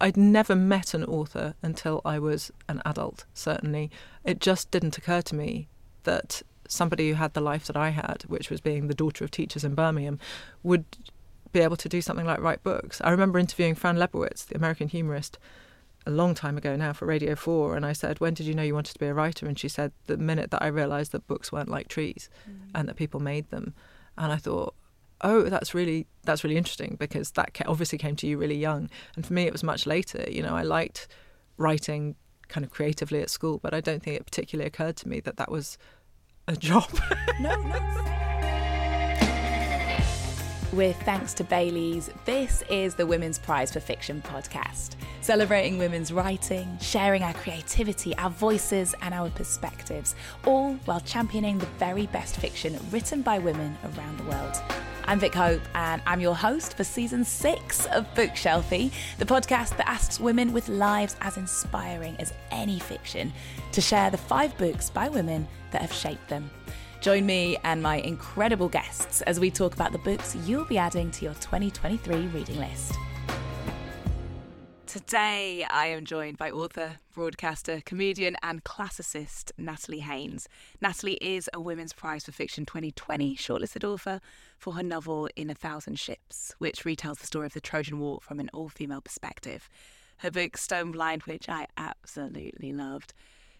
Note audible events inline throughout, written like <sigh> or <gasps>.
I'd never met an author until I was an adult, certainly. It just didn't occur to me that somebody who had the life that I had, which was being the daughter of teachers in Birmingham, would be able to do something like write books. I remember interviewing Fran Lebowitz, the American humorist, a long time ago now for Radio 4, and I said, When did you know you wanted to be a writer? And she said, The minute that I realised that books weren't like trees mm. and that people made them. And I thought, oh that's really that's really interesting because that obviously came to you really young. And for me it was much later you know i liked writing kind of creatively at school but i don't think it particularly occurred to me that that was a <laughs> job. No no with thanks to Baileys, this is the Women's Prize for Fiction podcast, celebrating women's writing, sharing our creativity, our voices, and our perspectives, all while championing the very best fiction written by women around the world. I'm Vick Hope, and I'm your host for season six of Bookshelfie, the podcast that asks women with lives as inspiring as any fiction to share the five books by women that have shaped them. Join me and my incredible guests as we talk about the books you'll be adding to your 2023 reading list. Today, I am joined by author, broadcaster, comedian, and classicist Natalie Haynes. Natalie is a Women's Prize for Fiction 2020 shortlisted author for her novel In a Thousand Ships, which retells the story of the Trojan War from an all female perspective. Her book, Stone Blind, which I absolutely loved,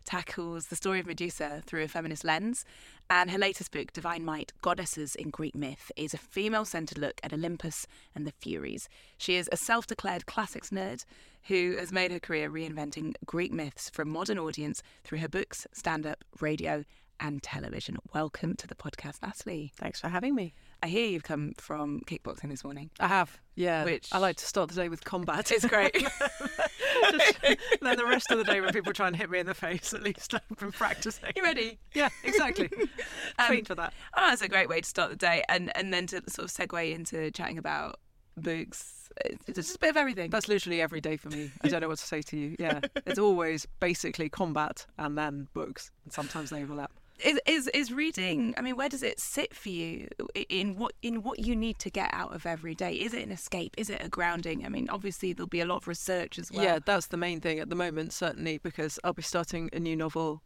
tackles the story of Medusa through a feminist lens, and her latest book, Divine Might Goddesses in Greek Myth, is a female centered look at Olympus and the Furies. She is a self declared classics nerd who has made her career reinventing Greek myths for a modern audience through her books, stand up, radio, and television. Welcome to the podcast, Natalie. Thanks for having me. I hear you've come from kickboxing this morning. I have, yeah. Which I like to start the day with combat. It's great. <laughs> Just, then the rest of the day, when people try and hit me in the face, at least I've been practicing. You ready? Yeah, exactly. <laughs> um, Trained for that. Oh, that's a great way to start the day, and and then to sort of segue into chatting about books. It's just a bit of everything. That's literally every day for me. I don't know what to say to you. Yeah, <laughs> it's always basically combat and then books, and sometimes they overlap is, is is reading i mean where does it sit for you in what in what you need to get out of every day? Is it an escape? Is it a grounding? I mean obviously there'll be a lot of research as well. Yeah that's the main thing at the moment certainly because i'll be starting a new novel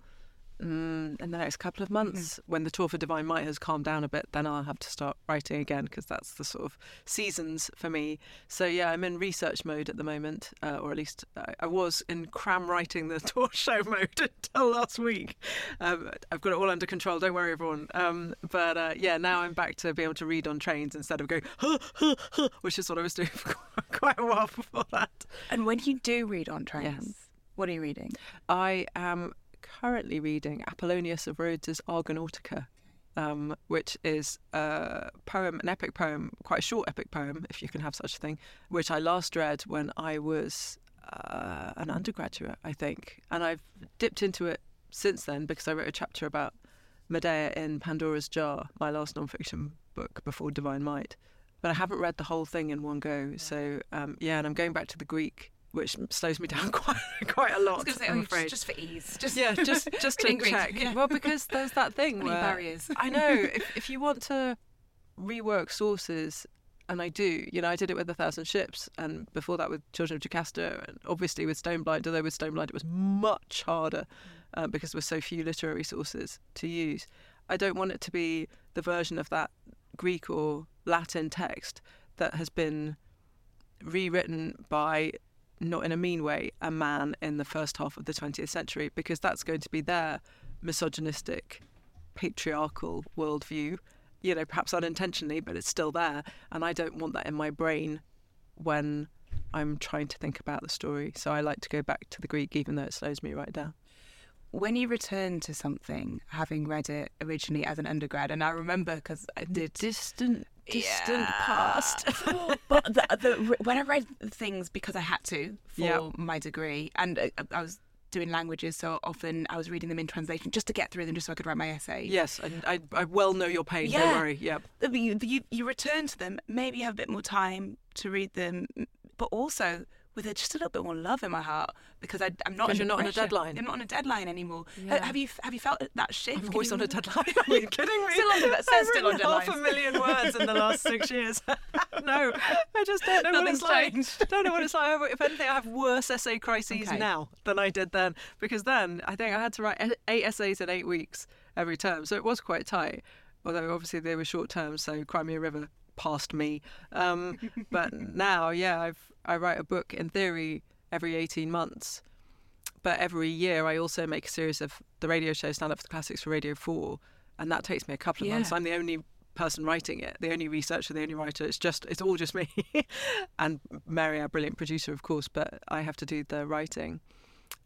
in the next couple of months, mm. when the tour for Divine Might has calmed down a bit, then I'll have to start writing again because that's the sort of seasons for me. So yeah, I'm in research mode at the moment, uh, or at least I, I, was in cram writing the <laughs> tour show mode <laughs> until last week. Um, I've got it all under control. Don't worry, everyone. Um, but uh, yeah, now I'm back to be able to read on trains instead of going, huh, huh, huh, which is what I was doing <laughs> for quite a while before that. And when you do read on trains. Yes. What are you reading? I am currently reading Apollonius of Rhodes' Argonautica, um, which is a poem, an epic poem, quite a short epic poem, if you can have such a thing, which I last read when I was uh, an undergraduate, I think. And I've dipped into it since then because I wrote a chapter about Medea in Pandora's Jar, my last nonfiction book before Divine Might. But I haven't read the whole thing in one go. So, um, yeah, and I'm going back to the Greek which slows me down <laughs> quite quite a lot. I was say, I'm oh, afraid. just for ease. <laughs> Just yeah, <laughs> just just to check. Yeah. Well, because there's that thing where barriers. I know if if you want to rework sources, and I do. You know, I did it with a thousand ships, and before that with Children of Jocasta, and obviously with Stone Blind. Although with Stone Blind it was much harder uh, because there were so few literary sources to use. I don't want it to be the version of that Greek or Latin text that has been rewritten by not in a mean way, a man in the first half of the 20th century, because that's going to be their misogynistic, patriarchal worldview, you know, perhaps unintentionally, but it's still there. And I don't want that in my brain when I'm trying to think about the story. So I like to go back to the Greek, even though it slows me right down when you return to something, having read it originally as an undergrad, and I remember because I did distant, distant yeah. past. <laughs> but the, the, when I read things because I had to for yep. my degree, and uh, I was doing languages, so often I was reading them in translation just to get through them, just so I could write my essay. Yes, I, I, I well know your pain. Yeah. Don't worry. Yep. You, you, you return to them. Maybe you have a bit more time to read them, but also with a, just a little bit more love in my heart because I, I'm not. you're not on a deadline. I'm not on a deadline anymore. Yeah. Have you have you felt that shift? I'm Can always you on a deadline. Are you kidding me? <laughs> Still on the- it says <laughs> I've still on written half a million words in the last six <laughs> years. no, I just don't know what Nothing's it's like. changed. don't know what it's like. If anything, I have worse essay crises Okay. now than I did then because then I think I had to write eight essays in eight weeks every term, so it was quite tight. Although obviously they were short term, so Crimea River passed me. Um, but now, yeah, I've I write a book in theory every eighteen months but every year I also make a series of the radio show Stand Up for the Classics for Radio 4, and that takes me a couple of Yeah. months. I'm the only person writing it, the only researcher, the only writer. It's just, it's all just me. <laughs> and Mary, our brilliant producer, of course, but I have to do the writing.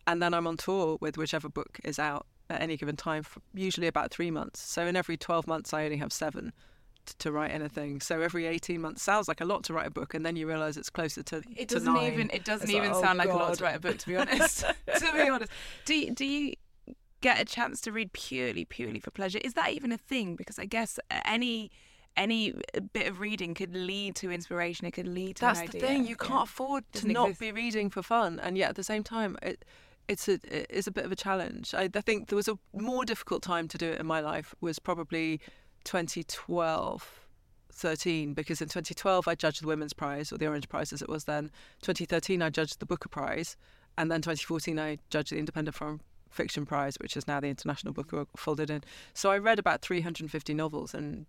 And then I'm on tour with whichever book is out at any given time, usually about three months. So in every 12 months, I only have seven to write anything. So every 18 months sounds like a lot to write a book, and then you realise it's closer to It doesn't nine. even it doesn't It's like, even oh, sound like a lot to write a book to be <laughs> honest. <laughs> to be honest, do you, do you get a chance to read purely purely for pleasure? Is that even a thing? Because I guess uh, any any uh, bit of reading could lead to inspiration. It could lead to That's the idea. thing. You can't afford to not exist. be reading for fun, and yet at the same time, it it's a it is a bit of a challenge. I, I think there was a more difficult time to do it in my life was probably 2012. 13 because in 2012 I judged the Women's Prize or the Orange Prize as it was then 2013 I judged the Booker Prize and then 2014 I judged the Independent Foreign Fiction Prize which is now the International Booker folded in so I read about 350 novels in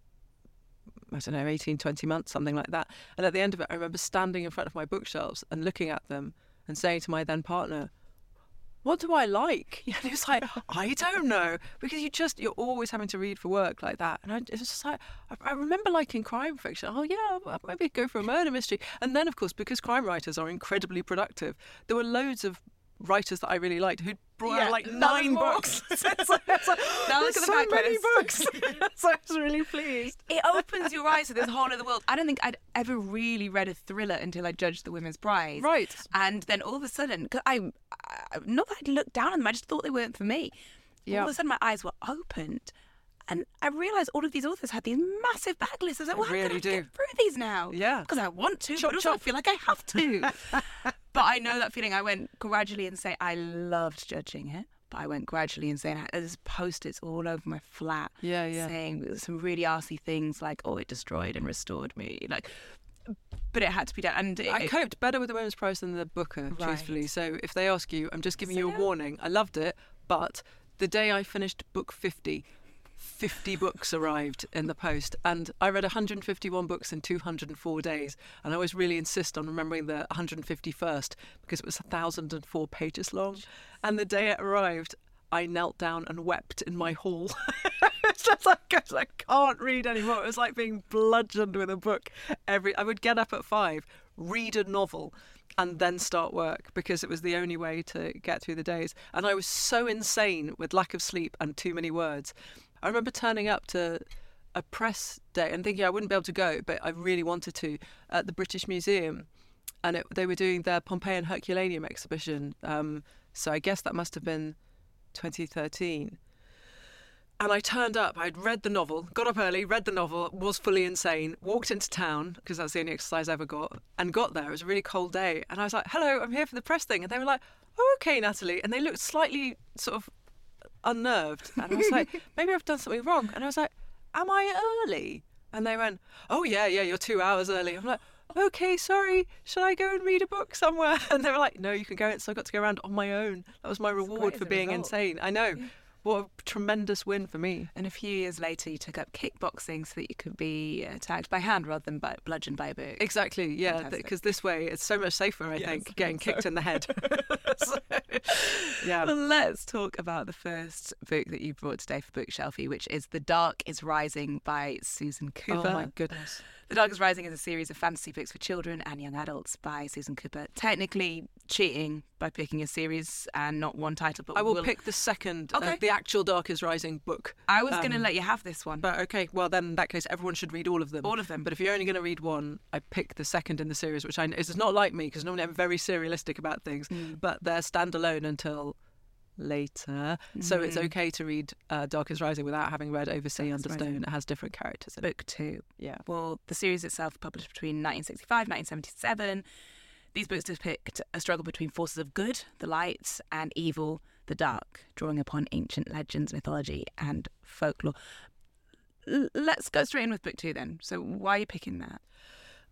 I don't know, 18, 20 months, something like that. And at the end of it, I remember standing in front of my bookshelves and looking at them and saying to my then partner, what do I like? <laughs> And he was like, I don't know, because you just you're always having to read for work like that. And I it was just like I, I remember liking crime fiction. Oh yeah, maybe go for a murder mystery. And then of course, because crime writers are incredibly productive, there were loads of writers that I really liked who'd brought Yeah, out like nine books. So it's like- it's Now look at the so back many list." books. <laughs> <laughs> so I was really pleased. it opens your eyes to this whole other world. I don't think I'd ever really read a thriller until I judged the Women's Prize. Right. And then all of a sudden, 'cause I, I not that I'd looked down on them, I just thought they weren't for me. Yeah. All of a sudden, my eyes were opened, and I realised all of these authors had these massive backlists. I was like, well, how really can I do. get through these now? Yeah. because I want to, Chop, but also I chop. feel like I have to. <laughs> but I know that feeling. I went gradually and say I loved judging it. But I went gradually and saying there's post-its all over my flat Yeah, yeah. saying some really arsey things like, "Oh, it destroyed and restored me," like. But it had to be done, and it, I coped better with the Women's Prize than the Booker, truthfully. So if they ask you, I'm just giving Say you a warning. I loved it, but the day I finished book 50, 50 books arrived in the post, and I read 151 books in 204 days. And I always really insist on remembering the 151st because it was 1,004 pages long. And the day it arrived, I knelt down and wept in my hall. <laughs> it's just like I can't read anymore. It was like being bludgeoned with a book. Every I would get up at five, read a novel, and then start work because it was the only way to get through the days. And I was so insane with lack of sleep and too many words. I remember turning up to a press day and thinking I wouldn't be able to go, but I really wanted to at the British Museum, and it, they were doing their Pompeii and Herculaneum exhibition. Um, so I guess that must have been 2013. And I turned up, I'd read the novel, got up early, read the novel, was fully insane, walked into town, because that's the only exercise I ever got, and got there. It was a really cold day. And I was like, hello, I'm here for the press thing. And they were like, oh, okay, Natalie. And they looked slightly sort of unnerved. And I was like, <laughs> maybe I've done something wrong. And I was like, am I early? And they went, oh, yeah, yeah, you're two hours early. I'm like, okay, sorry, shall I go and read a book somewhere? <laughs> And they were like, no, you can go. And So I got to go around on my own. That was my reward for being result. insane. I know. What a tremendous win for me. And a few years later, you took up kickboxing so that you could be attacked by hand rather than by, bludgeoned by a book. Exactly, yeah, because this way it's so much safer, I Yes, think, getting think kicked so. in the head. <laughs> <laughs> So, yeah. Well, let's talk about the first book that you brought today for Bookshelfie, which is The Dark is Rising by Susan Cooper. Oh my goodness. The Dark is Rising is a series of fantasy books for children and young adults by Susan Cooper. Technically cheating by picking a series and not one title, but I will we'll- pick the second, uh, Okay. the actual Dark is Rising book. I was going to um, let you have this one. But okay, well then in that case everyone should read all of them. All of them. But if you're only going to read one, I pick the second in the series, which I is not like me because normally I'm very serialistic about things, Mm. but they're standalone until later. So it's Mm. okay to read uh, Dark is Rising without having read Over Sea Under Stone. It has different characters in it. Book two. Yeah. Well, the series itself published between 1965 1977. These books depict a struggle between forces of good, the light, and evil, the dark, drawing upon ancient legends, mythology, and folklore. Let's go straight in with book two then. So, why are you picking that?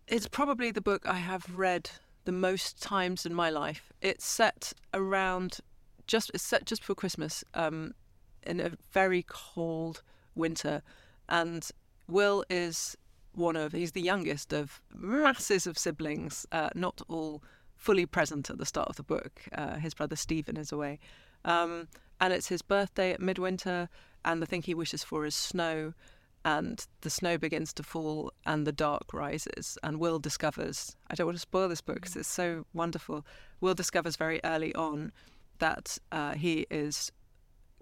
It's probably the book I have read the most times in my life. It's set around just it's set just before Christmas, um, in a very cold winter, and Will is one of he's the youngest of masses of siblings, uh, not all fully present at the start of the book. Uh, his brother Stephen is away, um, and it's his birthday at midwinter, and the thing he wishes for is snow. And the snow begins to fall, and the dark rises. And Will discovers I don't want to spoil this book because it's so wonderful. Will discovers very early on that uh, he is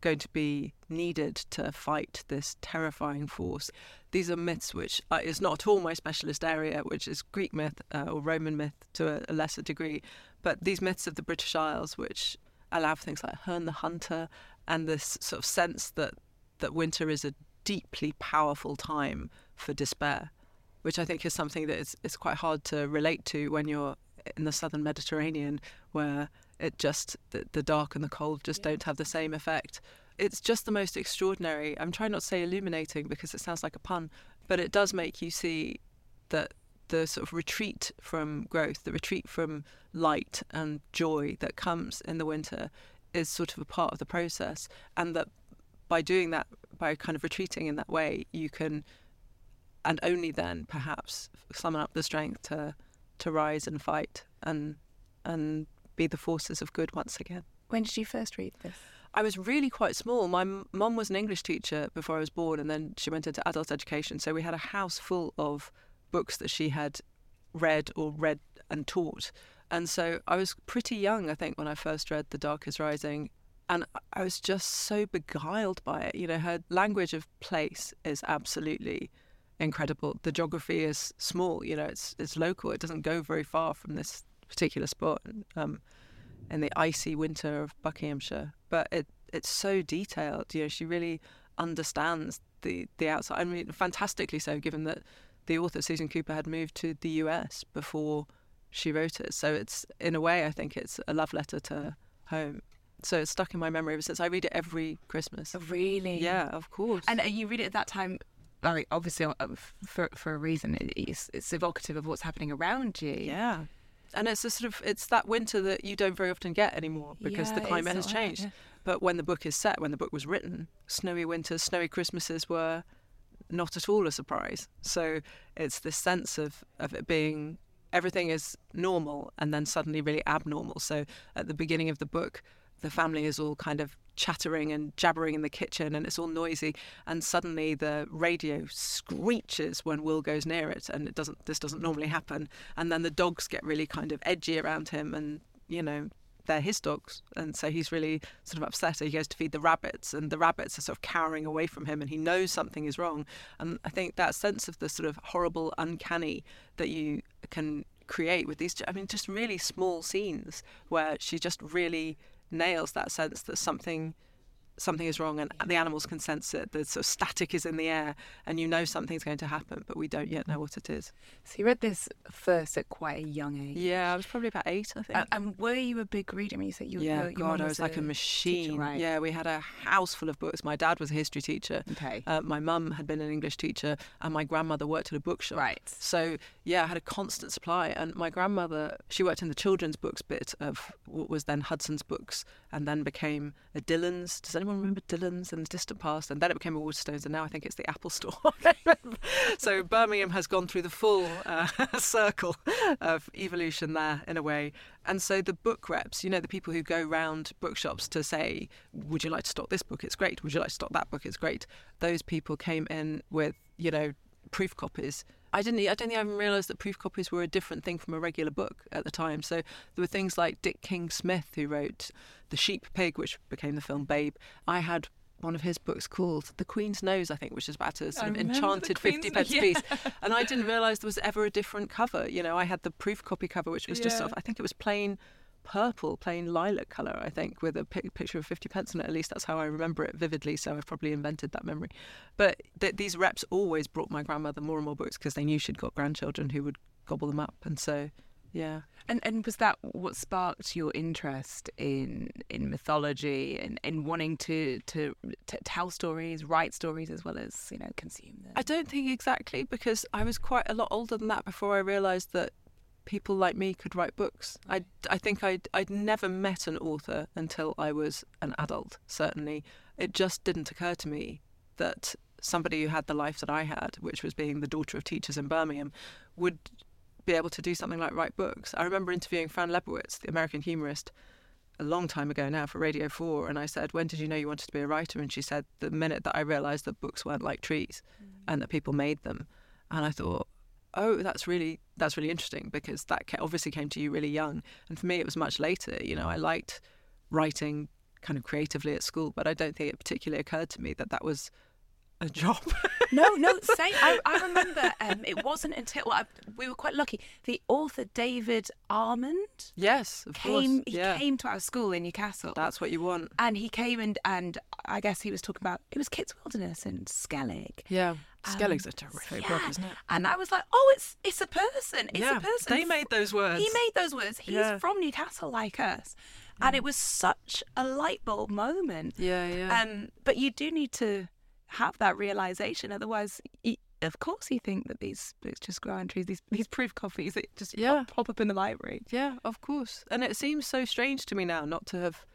going to be needed to fight this terrifying force. These are myths which uh, is not at all my specialist area, which is Greek myth uh, or Roman myth to a, a, lesser degree. But these myths of the British Isles, which allow for things like Herne the Hunter and this sort of sense that, that winter is a deeply powerful time for despair, which I think is something that is, is quite hard to relate to when you're in the southern Mediterranean, where it just the, the dark and the cold just don't have the same effect. It's just the most extraordinary. I'm trying not to say illuminating because it sounds like a pun, but it does make you see that the sort of retreat from growth, the retreat from light and joy that comes in the winter is sort of a part of the process, and that by doing that, by kind of retreating in that way, you can, and only then perhaps summon up the strength to to rise and fight and and be the forces of good once again. When did you first read this? I was really quite small. My mum was an English teacher before I was born, and then she went into adult education. So we had a house full of books that she had read or read and taught. And so I was pretty young, I think, when I first read The Dark is Rising. And I was just so beguiled by it. You know, her language of place is absolutely incredible. The geography is small, you know, it's it's local. It doesn't go very far from this particular spot um, in the icy winter of Buckinghamshire. But it it's so detailed. You know, she really understands the the outside. I mean, fantastically so, given that the author Susan Cooper had moved to the US before she wrote it. So it's in a way, I think it's a love letter to home. So it's stuck in my memory ever since. I read it every Christmas. Oh, really? Yeah, of course. And uh, you read it at that time like obviously uh, for for a reason. It's it's evocative of what's happening around you. Yeah, and it's a sort of it's that winter that you don't very often get anymore because yeah, the climate has right, changed. Yeah. But when the book is set, when the book was written, snowy winters, snowy Christmases were not at all a surprise. So it's this sense of of it being everything is normal and then suddenly really abnormal. So at the beginning of the book, the family is all kind of chattering and jabbering in the kitchen and it's all noisy and suddenly the radio screeches when Will goes near it and it doesn't this doesn't normally happen and then the dogs get really kind of edgy around him and you know they're his dogs and so he's really sort of upset he goes to feed the rabbits and the rabbits are sort of cowering away from him and he knows something is wrong. And I think that sense of the sort of horrible uncanny that you can create with these I mean just really small scenes where she just really nails that sense that something something is wrong and the animals can sense it. The sort of static is in the air and you know something's going to happen, but we don't yet know what it is. So you read this first at quite a young age. Yeah, I was probably about eight, I think. And, and were you a big reader? I mean, you said you were. yeah, your, God, I was, was like a machine. Teacher, right? Yeah, we had a house full of books. My dad was a history teacher. Okay. Uh, my mum had been an English teacher, and my grandmother worked at a bookshop. Right. So yeah, I had a constant supply. And my grandmother, she worked in the children's books bit of what was then Hudson's Books, and then became a Dillons. Does anyone remember Dillons in the distant past, and then it became a Waterstones, and now I think it's the Apple Store. <laughs> so Birmingham has gone through the full uh, <laughs> circle of evolution there in a way. And so the book reps, you know, the people who go round bookshops to say, "Would you like to stock this book? It's great. Would you like to stock that book? It's great." Those people came in with, you know, proof copies I didn't. I don't think I even realised that proof copies were a different thing from a regular book at the time. So there were things like Dick King Smith, who wrote The Sheep Pig, which became the film Babe. I had one of his books called The Queen's Nose, I think, which is about a sort of enchanted 50 pence yeah. piece. <laughs> And I didn't realise there was ever a different cover. You know, I had the proof copy cover, which was yeah. just sort of, I think it was plain purple, plain lilac colour, I think, with a picture of 50 pence on it. At least that's how I remember it vividly, so I've probably invented that memory. But th- these reps always brought my grandmother more and more books because they knew she'd got grandchildren who would gobble them up. And so Yeah. And and was that what sparked your interest in in mythology and in wanting to, to to tell stories, write stories as well as you know consume them? I don't think exactly because I was quite a lot older than that before I realised that people like me could write books. I I think I'd I'd never met an author until I was an adult. Certainly, it just didn't occur to me that somebody who had the life that I had, which was being the daughter of teachers in Birmingham, would be able to do something like write books. I remember interviewing Fran Lebowitz, the American humorist, a long time ago now for Radio 4, and I said, When did you know you wanted to be a writer? And she said, The minute that I realised that books weren't like trees mm. and that people made them. And I thought, Oh, that's really that's really interesting because that obviously came to you really young, and for me it was much later. You know, I liked writing kind of creatively at school, but I don't think it particularly occurred to me that that was a job. <laughs> no, no, say I, I remember um, it wasn't until well, I, we were quite lucky. The author David Almond, yes, came. Course. Yeah. He came to our school in Newcastle. That's what you want. And he came and and I guess he was talking about it was Kit's Wilderness and Skellig. Yeah. Skellig's um, a terrific yeah. book, isn't it? And I was like, oh, it's it's a person. It's yeah, a person. They made those words. He made those words. He's yeah. from Newcastle, like us. And it was such a light bulb moment. Yeah, yeah. Um, but you do need to have that realization. Otherwise, you, of course, you think that these books just grow on trees. These these proof copies that just yeah. pop, pop up in the library. Yeah, of course. And it seems so strange to me now not to have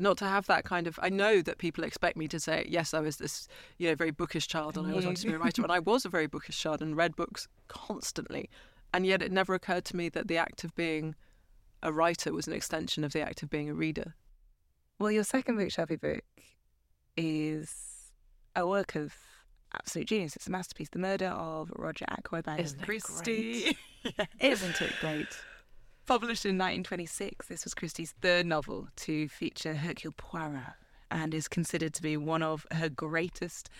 not to have that kind of I know that people expect me to say yes I was this you know very bookish child and I always mm. wanted to be a writer and I was a very bookish child and read books constantly and yet it never occurred to me that the act of being a writer was an extension of the act of being a reader. Well your second Bookshelfie book is a work of absolute genius. It's a masterpiece. The Murder of Roger Ackroyd by Isn't Christie. <laughs> <laughs> Isn't it great? Published in 1926, this was Christie's third novel to feature Hercule Poirot and is considered to be one of her greatest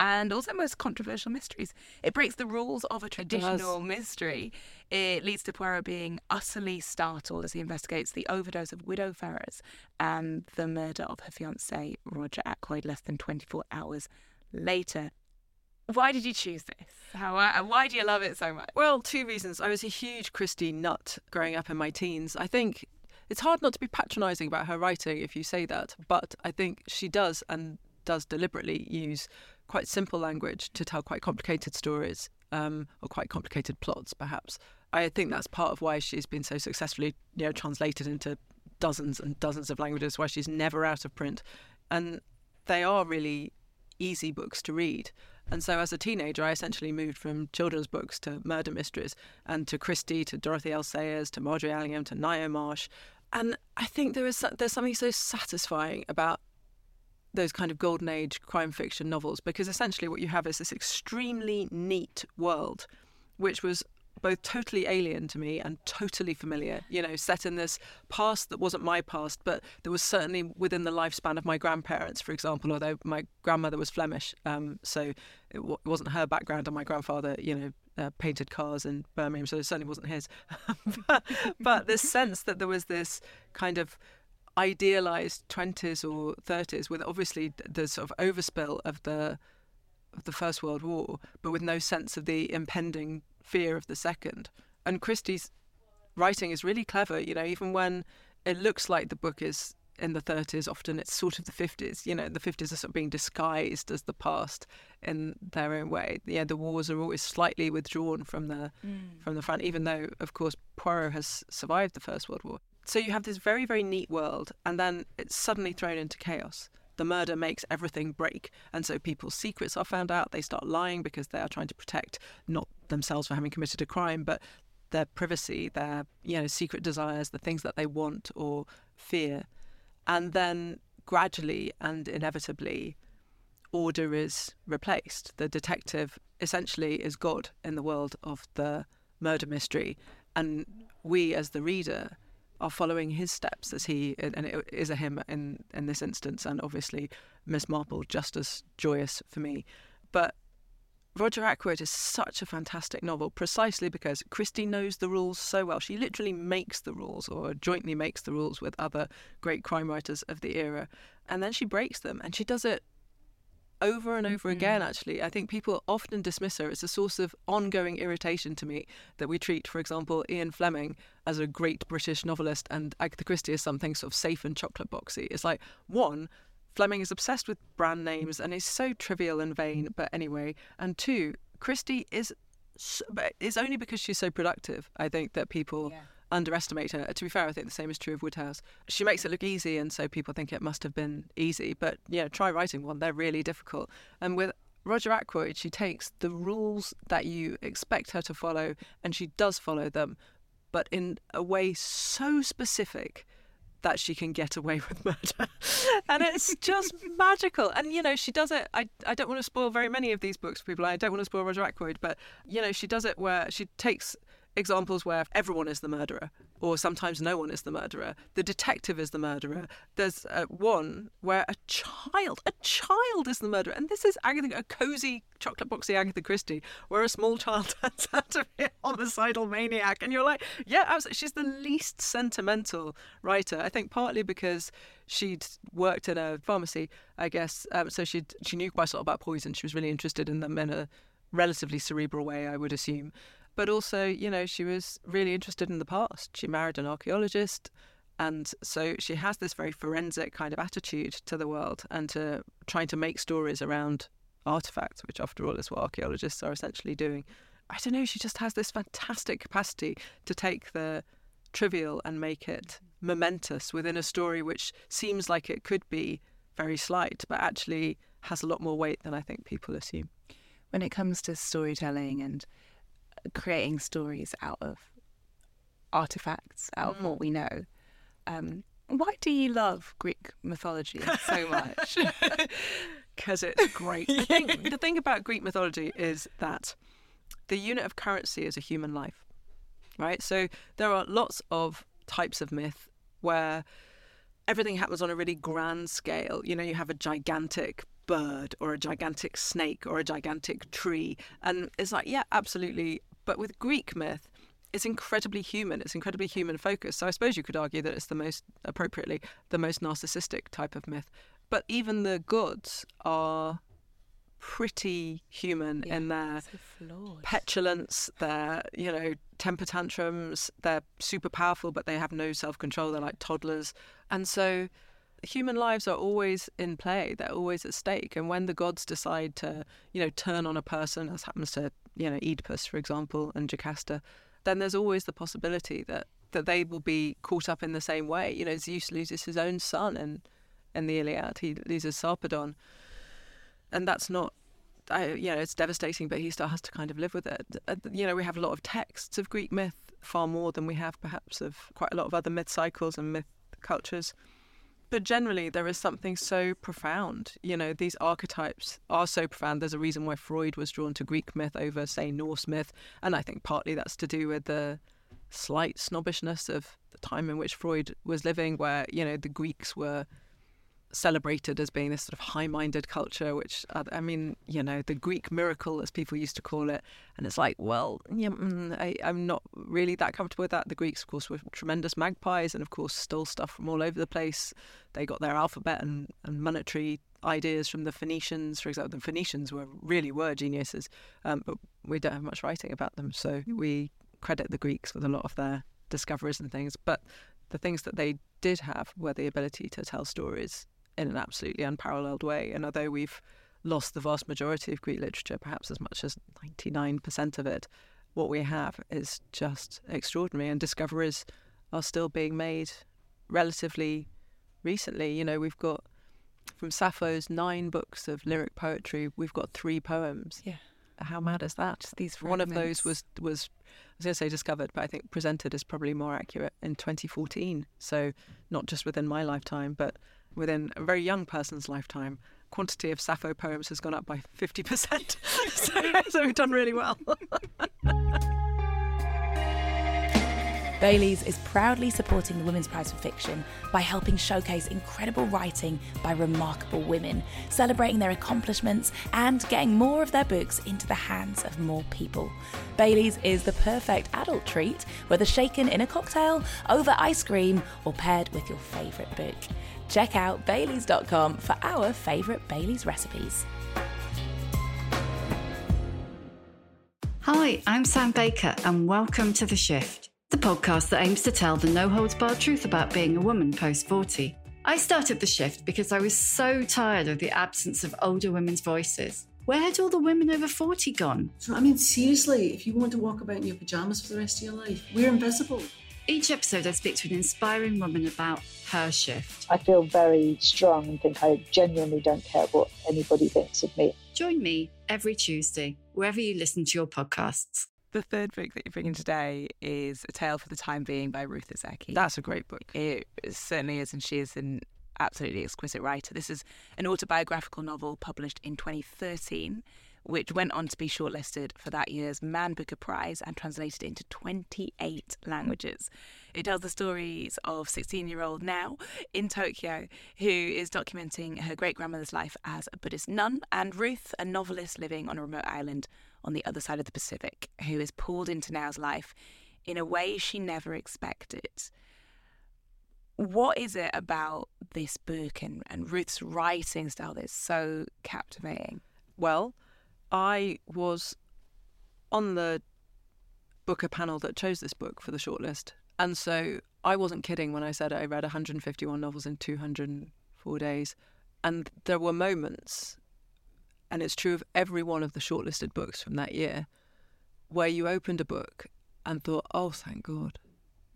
and also most controversial mysteries. It breaks the rules of a traditional mystery. It leads to Poirot being utterly startled as he investigates the overdose of Widow Ferrers and the murder of her fiance, Roger Ackroyd, less than 24 hours later. Why did you choose this? How, uh, why do you love it so much? Well, two reasons. I was a huge Christie nut growing up in my teens. I think it's hard not to be patronising about her writing if you say that, but I think she does and does deliberately use quite simple language to tell quite complicated stories um, or quite complicated plots, perhaps. I think that's part of why she's been so successfully, you know, translated into dozens and dozens of languages. Why she's never out of print, and they are really easy books to read. And so, as a teenager, I essentially moved from children's books to murder mysteries, and to Christie, to Dorothy L. Sayers, to Margery Allingham, to Ngaio Marsh. And I think there is there's something so satisfying about those kind of golden age crime fiction novels because essentially what you have is this extremely neat world which was both totally alien to me and totally familiar, you know, set in this past that wasn't my past, but that was certainly within the lifespan of my grandparents, for example, although my grandmother was Flemish, um, so it, w- it, wasn't her background, and my grandfather, you know, uh, painted cars in Birmingham, so it certainly wasn't his. <laughs> but, but this sense that there was this kind of idealized 20s or 30s with obviously the sort of overspill of the of the First World War, but with no sense of the impending fear of the second. And Christie's writing is really clever, you know, even when it looks like the book is in the 30s, often it's sort of the 50s. You know, the 50s are sort of being disguised as the past in their own way. Yeah, the wars are always slightly withdrawn from the mm. from the front, even though, of course, Poirot has survived the First World War. So you have this very, very neat world, and then it's suddenly thrown into chaos. The murder makes everything break, and so people's secrets are found out. They start lying because they are trying to protect not themselves for having committed a crime, but their privacy, their you know secret desires, the things that they want or fear, and then gradually and inevitably, order is replaced. The detective essentially is God in the world of the murder mystery, and we as the reader are following his steps as he and it is a him in in this instance and obviously Miss Marple just as joyous for me but Roger Ackroyd is such a fantastic novel precisely because Christie knows the rules so well. She literally makes the rules or jointly makes the rules with other great crime writers of the era and then she breaks them and she does it over and over mm-hmm. again, actually. I think people often dismiss her. It's a source of ongoing irritation to me that we treat, for example, Ian Fleming as a great British novelist and Agatha Christie as something sort of safe and chocolate boxy. It's like, one, Fleming is obsessed with brand names and is so trivial and vain, but anyway. And two, Christie is but it's only because she's so productive, I think, that people yeah. Underestimate her. To be fair, I think the same is true of Wodehouse. She makes it look easy, and so people think it must have been easy. But yeah, try writing one; they're really difficult. And with Roger Ackroyd, she takes the rules that you expect her to follow, and she does follow them, but in a way so specific that she can get away <laughs> with murder. and it's just <laughs> magical. And, you know, she does it. I, I don't want to spoil very many of these books for people. I don't want to spoil Roger Ackroyd, but, you know, she does it where she takes examples where everyone is the murderer, or sometimes no one is the murderer. The detective is the murderer. There's uh, one where a child, a child is the murderer, and this is Agatha, a cozy chocolate boxy Agatha Christie, where a small child <laughs> turns out to be a homicidal maniac, and you're like, yeah, absolutely. She's the least sentimental writer. I think partly because she'd worked in a pharmacy, I guess, um, so she she knew quite a lot about poison. She was really interested in them in a relatively cerebral way, I would assume but also, you know, she was really interested in the past. She married an archaeologist. And so she has this very forensic kind of attitude to the world and to trying to make stories around artifacts, which, after all, is what archaeologists are essentially doing. I don't know, she just has this fantastic capacity to take the trivial and make it momentous within a story which seems like it could be very slight, but actually has a lot more weight than I think people assume. When it comes to storytelling and creating stories out of artifacts, out mm. of what mm. we know. Um, why do you love Greek mythology so <laughs> much? <laughs> Because it's great. the, thing, the thing about Greek mythology is that the unit of currency is a human life, right? So there are lots of types of myth where everything happens on a really grand scale. You know, you have a gigantic bird or a gigantic snake or a gigantic tree. And it's like, yeah, absolutely. But with Greek myth, it's incredibly human. It's incredibly human focused. So I suppose you could argue that it's the most appropriately the most narcissistic type of myth. But even the gods are pretty human yeah, in their so petulance, their you know temper tantrums. They're super powerful, but they have no self control. They're like toddlers, and so human lives are always in play. They're always at stake. And when the gods decide to you know turn on a person, as happens to you know, Oedipus, for example, and Jocasta, then there's always the possibility that, that they will be caught up in the same way. You know, Zeus loses his own son in, in the Iliad, he loses Sarpedon. And that's not, I, you know, it's devastating, but he still has to kind of live with it. Uh, you know, we have a lot of texts of Greek myth, far more than we have perhaps of quite a lot of other myth cycles and myth cultures. But generally, there is something so profound. You know, these archetypes are so profound. There's a reason why Freud was drawn to Greek myth over, say, Norse myth. And I think partly that's to do with the slight snobbishness of the time in which Freud was living, where, you know, the Greeks were celebrated as being this sort of high-minded culture which uh, i mean you know the greek miracle as people used to call it. And it's like well yeah, mm, I, i'm not really that comfortable with that. The greeks of course were tremendous magpies and of course stole stuff from all over the place. They got their alphabet and, and monetary ideas from the phoenicians. For example the phoenicians were really were geniuses um, but we don't have much writing about them. So we credit the greeks with a lot of their discoveries and things. But the things that they did have were the ability to tell stories in an absolutely unparalleled way. And although we've lost the vast majority of Greek literature, perhaps as much as 99% of it, what we have is just extraordinary. And discoveries are still being made relatively recently. You know, we've got from Sappho's nine books of lyric poetry, we've got three poems. Yeah. How mad is that? These fragments. one of those was was I was going to say discovered, but I think presented is probably more accurate in 2014. So not just within my lifetime, but within a very young person's lifetime, quantity of Sappho poems has gone up by 50%. <laughs> so, so we've done really well. <laughs> Baileys is proudly supporting the Women's Prize for Fiction by helping showcase incredible writing by remarkable women, celebrating their accomplishments and getting more of their books into the hands of more people. Baileys is the perfect adult treat, whether shaken in a cocktail, over ice cream, or paired with your favourite book. Check out baileys.com for our favourite Baileys recipes. Hi, I'm Sam Baker, and welcome to The Shift, the podcast that aims to tell the no holds barred truth about being a woman post 40. I started The Shift because I was so tired of the absence of older women's voices. Where had all the women over 40 gone? I mean, seriously, if you want to walk about in your pajamas for the rest of your life, we're invisible. Each episode, I speak to an inspiring woman about her shift. I feel very strong and think I genuinely don't care what anybody thinks of me. Join me every Tuesday, wherever you listen to your podcasts. The third book that you're bringing today is A Tale for the Time Being by Ruth Ozeki. That's a great book. It certainly is, and she is an absolutely exquisite writer. This is an autobiographical novel published in 2013, which went on to be shortlisted for that year's Man Booker Prize and translated into 28 languages. It tells the stories of 16 year old Nao in Tokyo who is documenting her great grandmother's life as a Buddhist nun, and Ruth, a novelist living on a remote island on the other side of the Pacific, who is pulled into Nao's life in a way she never expected. What is it about this book and, and Ruth's writing style that is so captivating? Well, I was on the Booker panel that chose this book for the shortlist. And so I wasn't kidding when I said I read 151 novels in 204 days. And there were moments, and it's true of every one of the shortlisted books from that year, where you opened a book and thought, oh, thank God.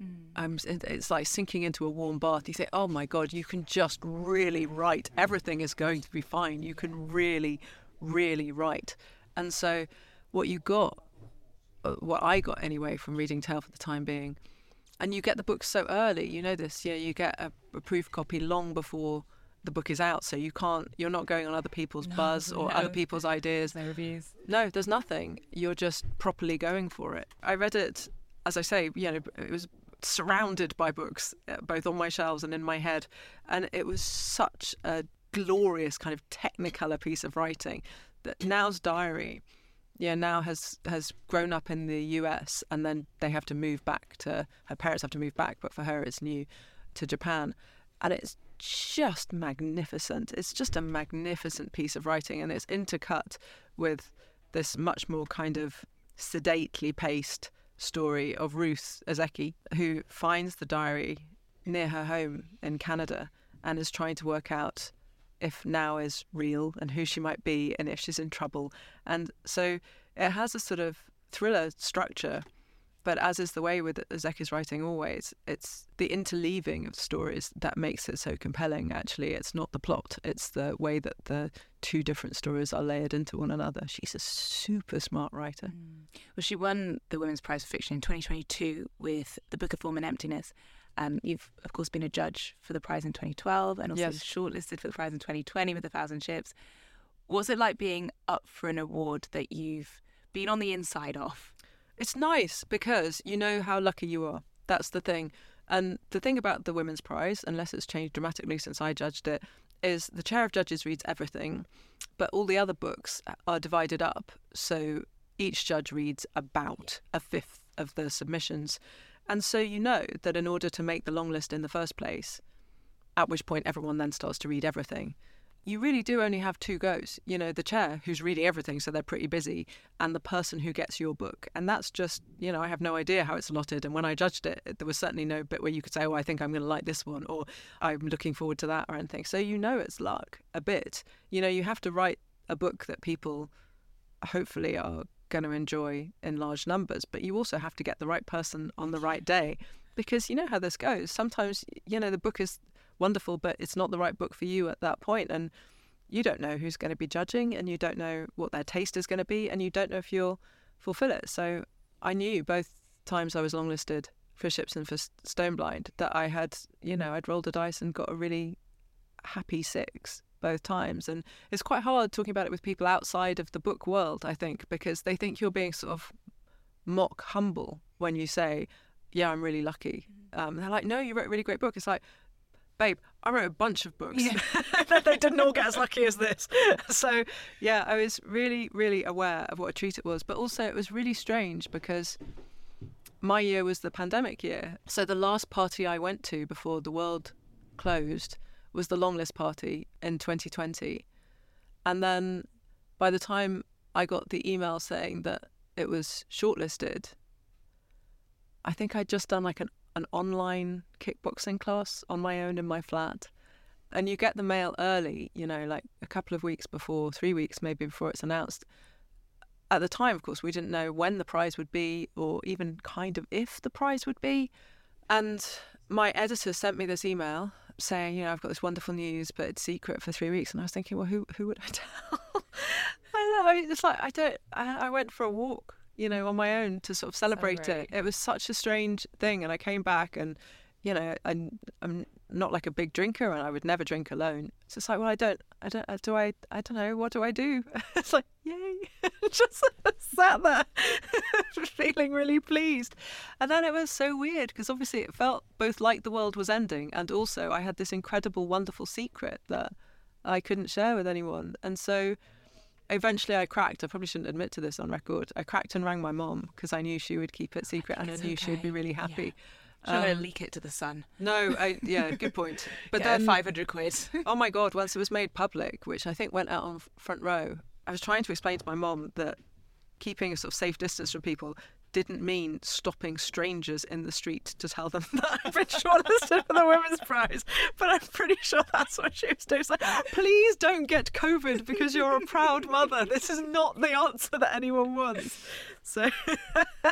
Mm. it's like sinking into a warm bath. You say, oh my God, you can just really write. Everything is going to be fine. You can really, really right. And so, what you got, uh, what I got anyway from reading Tale for the time being, and you get the book so early. You know this, yeah. You get a, a proof copy long before the book is out, so you can't. You're not going on other people's no, buzz or no. other people's ideas. No reviews. No, there's nothing. You're just properly going for it. I read it, as I say, you know, it was surrounded by books, uh, both on my shelves and in my head, and it was such a glorious kind of technicolor piece of writing that Nao's diary yeah Nao has has grown up in the US and then they have to move back to her parents have to move back but for her it's new to Japan. And it's just magnificent. It's just a magnificent piece of writing and it's intercut with this much more kind of sedately paced story of Ruth Ozeki who finds the diary near her home in Canada and is trying to work out if Nao is real and who she might be and if she's in trouble. And so it has a sort of thriller structure. But as is the way with Ozeki's writing always, it's the interleaving of stories that makes it so compelling, actually. It's not the plot, it's the way that the two different stories are layered into one another. She's a super smart writer. Mm. Well, she won the Women's Prize for Fiction in 2022 with The Book of Form and Emptiness. Um, you've, of course, been a judge for the prize in 2012 and also yes. shortlisted for the prize in 2020 with A Thousand Ships. What's it like being up for an award that you've been on the inside of? It's nice because you know how lucky you are. That's the thing. And the thing about the Women's Prize, unless it's changed dramatically since I judged it, is the chair of judges reads everything, but all the other books are divided up. So each judge reads about a fifth of the submissions. And so you know that in order to make the long list in the first place, at which point everyone then starts to read everything, you really do only have two goes. You know, the chair who's reading everything, so they're pretty busy, and the person who gets your book. And that's just, you know, I have no idea how it's allotted. And when I judged it, there was certainly no bit where you could say, oh, I think I'm going to like this one, or I'm looking forward to that, or anything. So you know it's luck a bit. You know, you have to write a book that people hopefully are going to enjoy in large numbers, but you also have to get the right person on the right day because you know how this goes. Sometimes, you know, the book is wonderful, but it's not the right book for you at that point, and you don't know who's going to be judging, and you don't know what their taste is going to be, and you don't know if you'll fulfill it. So I knew both times I was longlisted for Ships and for Stoneblind that I had, you know, I'd rolled a dice and got a really happy six both times. And it's quite hard talking about it with people outside of the book world, I think, because they think you're being sort of mock humble when you say, Yeah, I'm really lucky. Mm. Um, they're like, No, you wrote a really great book. It's like, Babe, I wrote a bunch of books. Yeah. <laughs> they didn't all get as lucky as this. <laughs> so, yeah, I was really, really aware of what a treat it was. But also, it was really strange because my year was the pandemic year. So, the last party I went to before the world closed was the long list party in 2020. And then by the time I got the email saying that it was shortlisted, I think I'd just done like an, an online kickboxing class on my own in my flat. And you get the mail early, you know, like a couple of weeks before, three weeks maybe before it's announced. At the time, of course, we didn't know when the prize would be or even kind of if the prize would be. And my editor sent me this email saying, you know, I've got this wonderful news, but it's secret for three weeks. And I was thinking, well, who who would I <laughs> tell? I know. It's like I don't. I, I went for a walk, you know, on my own to sort of celebrate, Celebrate. it. It was such a strange thing, and I came back, and you know, I, I'm um, not like a big drinker, and I would never drink alone. So it's like, well, I don't, I don't, uh, do I, I don't know, what do I do? <laughs> it's like, yay, <laughs> just sat there, <laughs> feeling really pleased, and then it was so weird because obviously it felt both like the world was ending, and also I had this incredible, wonderful secret that I couldn't share with anyone, and so eventually I cracked. I probably shouldn't admit to this on record. I cracked and rang my mom because I knew she would keep it secret and I knew she would be okay. really Yeah. Happy. I'm going Um, to leak it to the sun. No, I, yeah, good point. <laughs> But Get her then, 500 quid. <laughs> oh my god, once it was made public, which I think went out on front row, I was trying to explain to my mom that keeping a sort of safe distance from people didn't mean stopping strangers in the street to tell them <laughs> that I've been shortlisted for the Women's Prize. But I'm pretty sure that's what she was doing. It's like, please don't get COVID because you're a proud mother. This is not the answer that anyone wants. So, <laughs>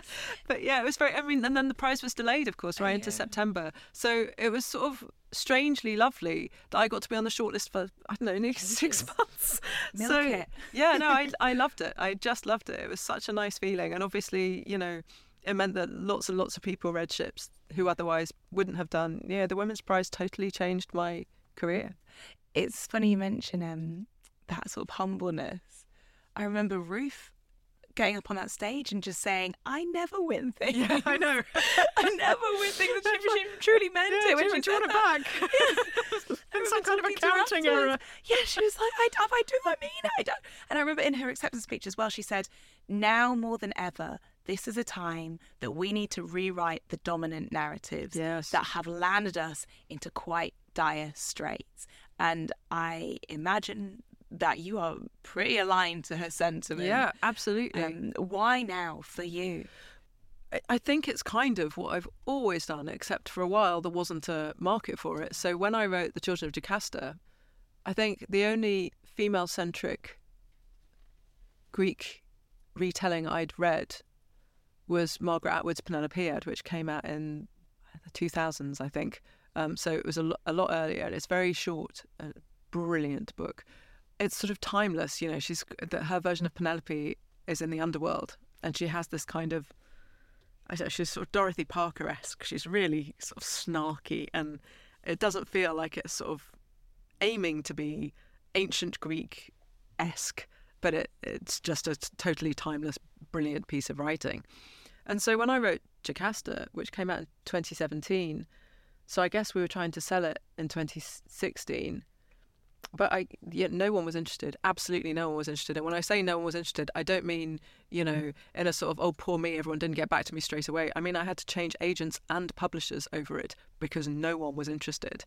but yeah, it was very. I mean, and then the prize was delayed, of course, right into September. So it was sort of strangely lovely that I got to be on the shortlist for I don't know, nearly six months. <laughs> Milk so it. yeah, no, I <laughs> I loved it. I just loved it. It was such a nice feeling, and obviously, you know, it meant that lots and lots of people read ships who otherwise wouldn't have done. Yeah, the Women's Prize totally changed my career. It's funny you mention um, that sort of humbleness. I remember Ruth getting up on that stage and just saying, I never win things. Yeah, I know. <laughs> I never win things. That she, <laughs> she truly meant Yeah, it when you she want it back? <laughs> Yeah. I some kind of talking to her accounting error. Yeah, she was like, I, if I do, I mean it. I don't. And I remember in her acceptance speech as well, she said, now more than ever, this is a time that we need to rewrite the dominant narratives Yes. that have landed us into quite dire straits. And I imagine that you are pretty aligned to her sentiment. Yeah, absolutely. Um, why now for you? I- think it's kind of what I've always done, except for a while there wasn't a market for it. So when I wrote The Children of Jocasta, I think the only female centric Greek retelling I'd read was Margaret Atwood's Penelopiad, which came out in the 2000s, I think. Um, so it was a, lo- a lot earlier. It's very short, a brilliant book. It's sort of timeless, you know. She's that her version of Penelope is in the underworld, and she has this kind of she's sort of Dorothy Parker esque. She's really sort of snarky, and it doesn't feel like it's sort of aiming to be ancient Greek esque, but it, it's just a totally timeless, brilliant piece of writing. And so when I wrote Jocasta, which came out in 2017, so I guess we were trying to sell it in 2016. But I, yeah, no one was interested. Absolutely, no one was interested. And when I say no one was interested, I don't mean you know in a sort of oh poor me, everyone didn't get back to me straight away. I mean I had to change agents and publishers over it because no one was interested.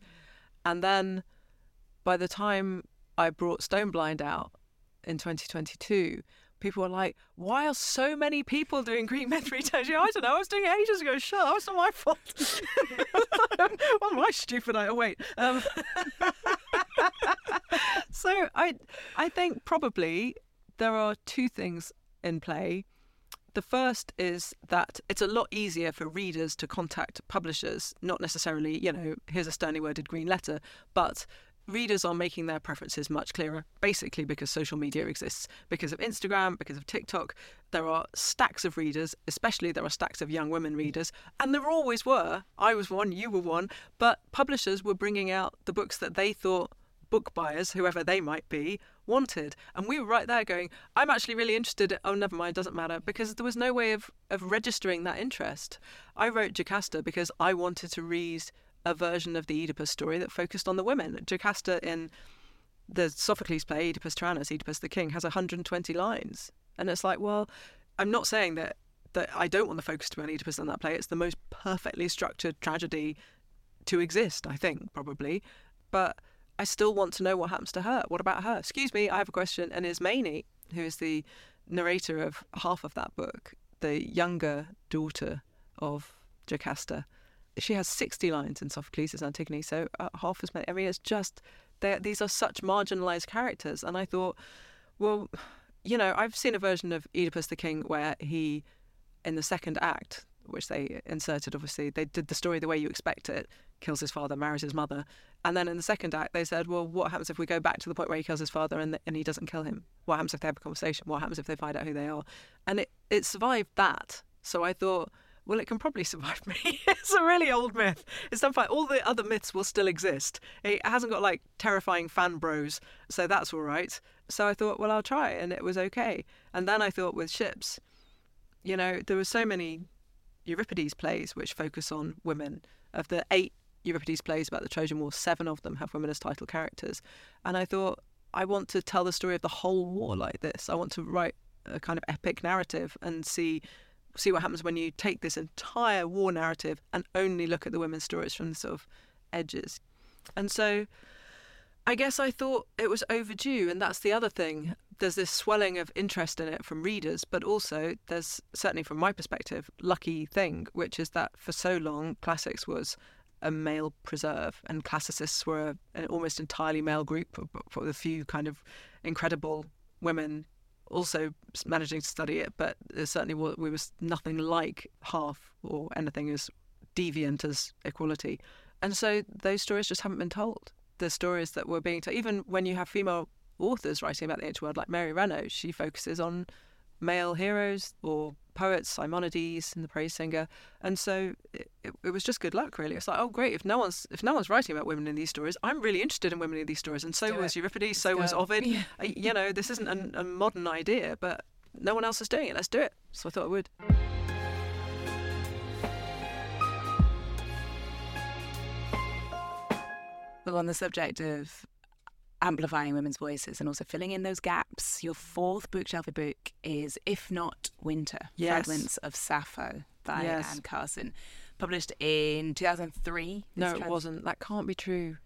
And then by the time I brought Stone Blind out in 2022, people were like, "Why are so many people doing Greek myth retells?" Yeah, I don't know. I was doing it ages ago. Shut up. It's not my fault. <laughs> what am I stupid? I wait. Um, <laughs> <laughs> so I, I think probably there are two things in play. The first is that it's a lot easier for readers to contact publishers, not necessarily, you know, here's a sternly worded green letter, but readers are making their preferences much clearer, basically because social media exists, because of Instagram, because of TikTok. There are stacks of readers, especially there are stacks of young women readers, and there always were. I was one, you were one, but publishers were bringing out the books that they thought book buyers, whoever they might be, wanted. And we were right there going, I'm actually really interested. Oh, never mind, doesn't matter. Because there was no way of, of registering that interest. I wrote Jocasta because I wanted to read a version of the Oedipus story that focused on the women. Jocasta in the Sophocles play, Oedipus Tyrannus, Oedipus the King, has 120 lines. And it's like, well, I'm not saying that, that I don't want the focus to be on Oedipus in that play. It's the most perfectly structured tragedy to exist, I think, probably. But I still want to know what happens to her. What about her? Excuse me, I have a question. And Ismene, who is the narrator of half of that book, the younger daughter of Jocasta, she has 60 lines in Sophocles' Antigone, so uh, half as many. I mean, it's just, these are such marginalized characters. And I thought, well, you know, I've seen a version of Oedipus the King where he, in the second act, which they inserted, obviously, they did the story the way you expect it kills his father, marries his mother. And then in the second act, they said, well, what happens if we go back to the point where he kills his father and, and he doesn't kill him? What happens if they have a conversation? What happens if they find out who they are? And it, it survived that. So I thought, well, it can probably <laughs> survive me. it's a really old myth. It's done fine. All the other myths will still exist. It hasn't got like terrifying fan bros, so that's all right. So I thought, well, I'll try, and it was okay. And then I thought with ships, you know, there were so many Euripides plays which focus on women. Of the eight Euripides plays about the Trojan War, seven of them have women as title characters. And I thought, I want to tell the story of the whole war like this. I want to write a kind of epic narrative and see see what happens when you take this entire war narrative and only look at the women's stories from the sort of edges. And so I guess I thought it was overdue, and that's the other thing. There's this swelling of interest in it from readers, but also there's certainly from my perspective, lucky thing, which is that for so long classics was a male preserve, and classicists were an almost entirely male group, with a few kind of incredible women also managing to study it, but there certainly we was nothing like half or anything as deviant as equality. And so those stories just haven't been told. The stories that were being told, even when you have female authors writing about the ancient world, like Mary Renault, she focuses on male heroes or poets, Simonides and the Praise Singer, and so it, it, it, was just good luck, really. It's like, oh, great! If no one's if no one's writing about women in these stories, I'm really interested in women in these stories, and so was Euripides, Let's so go. was Ovid. Yeah. Uh, you know, this isn't a, a modern idea, but no one else is doing it. Let's do it. So I thought I would. Well, on the subject of amplifying women's voices and also filling in those gaps. Your fourth bookshelfie book is If Not Winter yes. Fragments of Sappho by yes. Anne Carson, published in 2003. No, trans- it wasn't. That can't be true.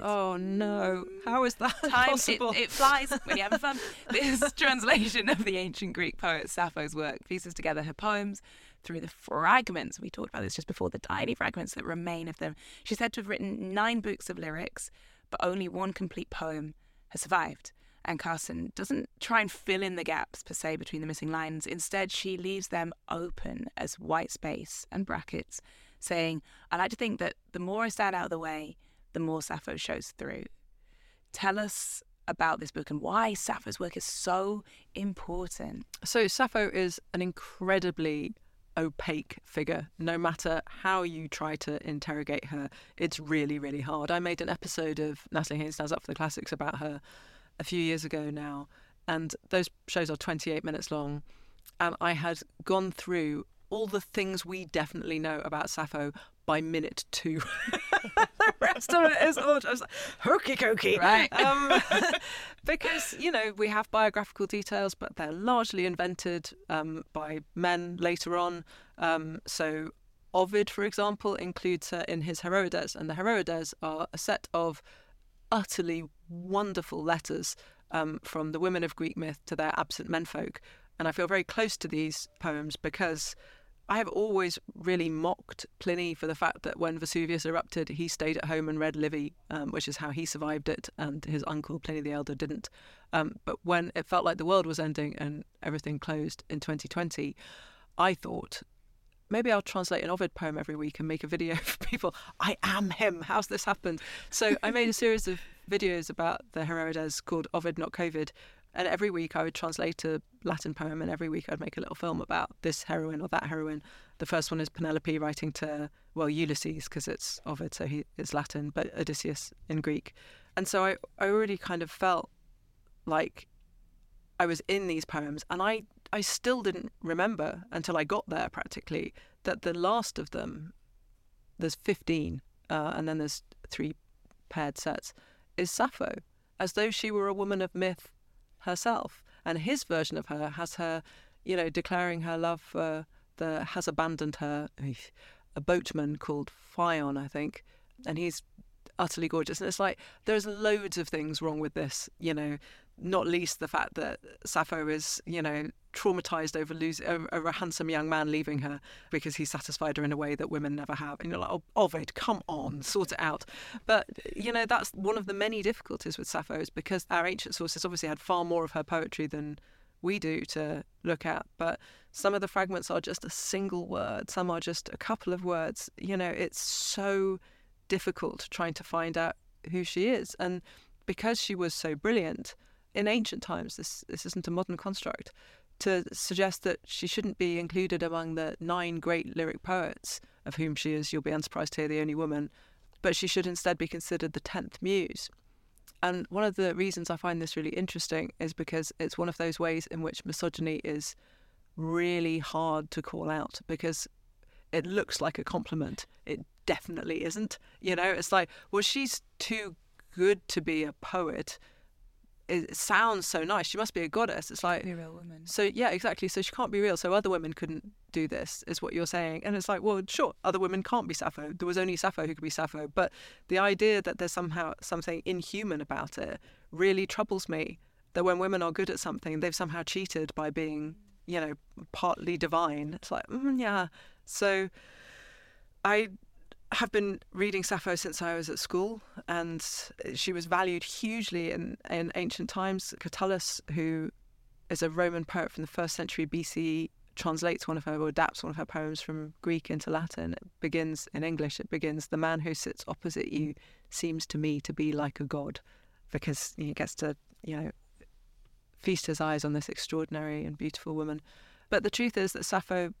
Oh no! Mm. How is that Time, possible? It, it flies when you're having fun. <laughs> this translation of the ancient Greek poet Sappho's work pieces together her poems through the fragments. We talked about this just before the tiny fragments that remain of them. She's said to have written nine books of lyrics, but only one complete poem has survived. And Carson doesn't try and fill in the gaps per se between the missing lines. Instead, she leaves them open as white space and brackets, saying, I like to think that the more I stand out of the way, the more Sappho shows through. Tell us about this book and why Sappho's work is so important. So, Sappho is an incredibly opaque figure. No matter how you try to interrogate her, it's really, really hard. I made an episode of Natalie Haynes Stands Up for the Classics about her a few years ago now, and those shows are 28 minutes long. And I had gone through all the things we definitely know about Sappho by minute two. <laughs> the rest of it is all just hokey cokey. Right. Um, <laughs> because, you know, we have biographical details, but they're largely invented um, by men later on. Um, so Ovid, for example, includes her in his Heroides, and the Heroides are a set of utterly wonderful letters um, from the women of Greek myth to their absent menfolk. And I feel very close to these poems because I have always really mocked Pliny for the fact that when Vesuvius erupted, he stayed at home and read Livy, um, which is how he survived it, and his uncle Pliny the Elder didn't. Um, but when it felt like the world was ending and everything closed in 2020, I thought maybe I'll translate an Ovid poem every week and make a video <laughs> for people. I am him. How's this happened? So I made a series of videos about the Heroides called Ovid Not COVID, and every week I would translate a Latin poem, and every week I'd make a little film about this heroine or that heroine. The first one is Penelope writing to, well, Ulysses, because it's Ovid, so he, it's Latin, but Odysseus in Greek. And so I, I already kind of felt like I was in these poems, and I, I still didn't remember until I got there practically that the last of them, there's 15, uh, and then there's three paired sets, is Sappho, as though she were a woman of myth herself. And his version of her has her, you know, declaring her love for the has abandoned her, a boatman called Phaon, I think, and he's utterly gorgeous. And it's like there's loads of things wrong with this. You know, not least the fact that Sappho is, you know, traumatized over losing over, a handsome young man leaving her because he satisfied her in a way that women never have. And you're like, oh, Ovid, come on, sort it out. But you know, that's one of the many difficulties with Sappho is because our ancient sources obviously had far more of her poetry than we do to look at. But some of the fragments are just a single word, some are just a couple of words. You know, it's so difficult trying to find out who she is. And because she was so brilliant, in ancient times, this, this isn't a modern construct, to suggest that she shouldn't be included among the nine great lyric poets, of whom she is, you'll be unsurprised to hear, the only woman, but she should instead be considered the tenth muse. And one of the reasons I find this really interesting is because it's one of those ways in which misogyny is really hard to call out because it looks like a compliment. It definitely isn't. You know, it's like, well, she's too good to be a poet it sounds so nice. She must be a goddess. It's like be a real woman. So yeah, exactly. So she can't be real. So other women couldn't do this, is what you're saying. And it's like, well, sure, other women can't be Sappho. There was only Sappho who could be Sappho. But the idea that there's somehow something inhuman about it really troubles me. That when women are good at something, they've somehow cheated by being, you know, partly divine. It's like, mm, yeah. So I have been reading Sappho since I was at school, and she was valued hugely in, in ancient times. Catullus, who is a Roman poet from the first century BCE, translates one of her or adapts one of her poems from Greek into Latin. It begins in English. It begins, "The man who sits opposite you seems to me to be like a god," because he gets to you know feast his eyes on this extraordinary and beautiful woman. But the truth is that Sappho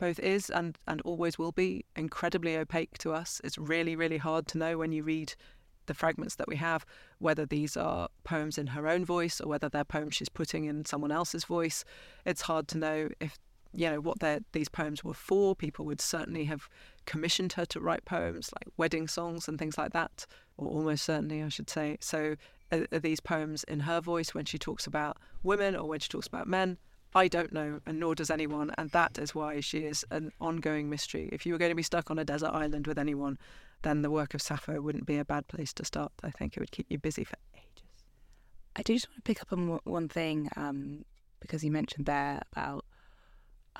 both is and, and always will be incredibly opaque to us. It's really, really hard to know when you read the fragments that we have whether these are poems in her own voice or whether they're poems she's putting in someone else's voice. It's hard to know if you know what these poems were for. People would certainly have commissioned her to write poems like wedding songs and things like that, or almost certainly, I should say. So, are, are these poems in her voice when she talks about women or when she talks about men? I don't know, and nor does anyone, and that is why she is an ongoing mystery. If you were going to be stuck on a desert island with anyone, then the work of Sappho wouldn't be a bad place to start. I think it would keep you busy for ages. I do just want to pick up on one thing um, because you mentioned there about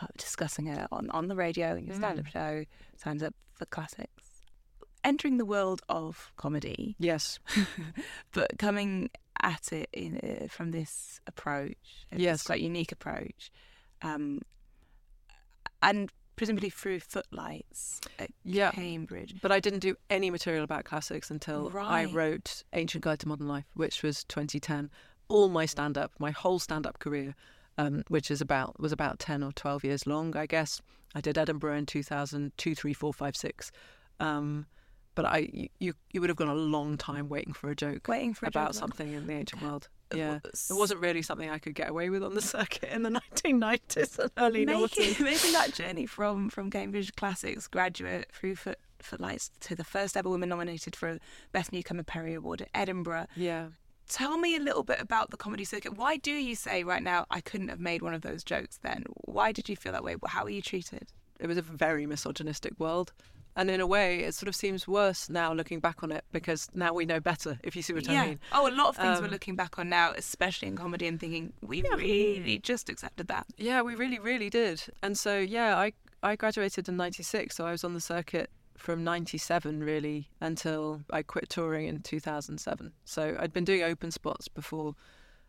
uh, discussing it on, on the radio in your stand up mm. show, Stands Up for Classics. Entering the world of comedy. Yes. <laughs> but coming at it in, uh, from this approach, yes, quite unique approach, um, and presumably through footlights at yeah. Cambridge. But I didn't do any material about classics until right. I wrote Ancient Guide to Modern Life, which was 2010. All my stand up, my whole stand up career, um, which is about was about 10 or 12 years long, I guess. I did Edinburgh in 2002, 3, 4, 5, 6. Um, but I you you would have gone a long time waiting for a joke, waiting for about something in the ancient world. Yeah, it wasn't really something I could get away with on the <laughs> circuit in the 1990s and early making, <laughs> making that journey from from Cambridge Classics graduate through Foot Footlights to the first ever woman nominated for a Best Newcomer Perrier Award at Edinburgh. Yeah. Tell me a little bit about the comedy circuit. Why do you say right now I couldn't have made one of those jokes then? Why did you feel that way? How were you treated? It was a very misogynistic world. And in a way, it sort of seems worse now looking back on it because now we know better, if you see what yeah. I mean. Oh, a lot of things um, we're looking back on now, especially in comedy, and thinking we yeah. really just accepted that. Yeah, we really, really did. And so, yeah, I, I graduated in 96, so I was on the circuit from 97 really until I quit touring in 2007. So I'd been doing open spots before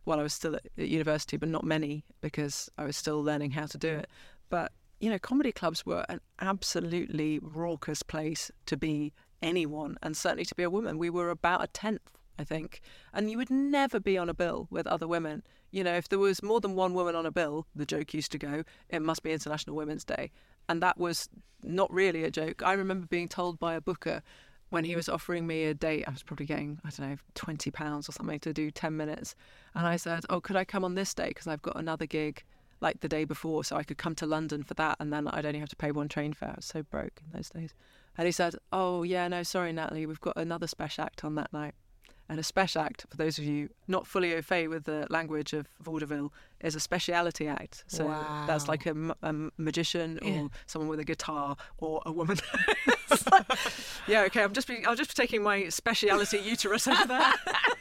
while I was still at university, but not many because I was still learning how to do it. But you know, comedy clubs were an absolutely raucous place to be anyone, and certainly to be a woman. We were about a tenth, I think, and you would never be on a bill with other women. You know, if there was more than one woman on a bill, the joke used to go, it must be International Women's Day. And that was not really a joke. I remember being told by a booker when he was offering me a date, I was probably getting, I don't know, 20 pounds or something to do 10 minutes. And I said, Oh, could I come on this day? Because I've got another gig like the day before, so I could come to London for that, and then I'd only have to pay one train fare. I was so broke in those days. And he said, "Oh yeah, no, sorry, Natalie, we've got another special act on that night." And a special act, for those of you not fully au fait with the language of vaudeville, is a speciality act. So wow. that's like a, a magician or yeah. someone with a guitar or a woman. <laughs> yeah, okay. I'm just be, I'll just taking my speciality uterus over there. <laughs>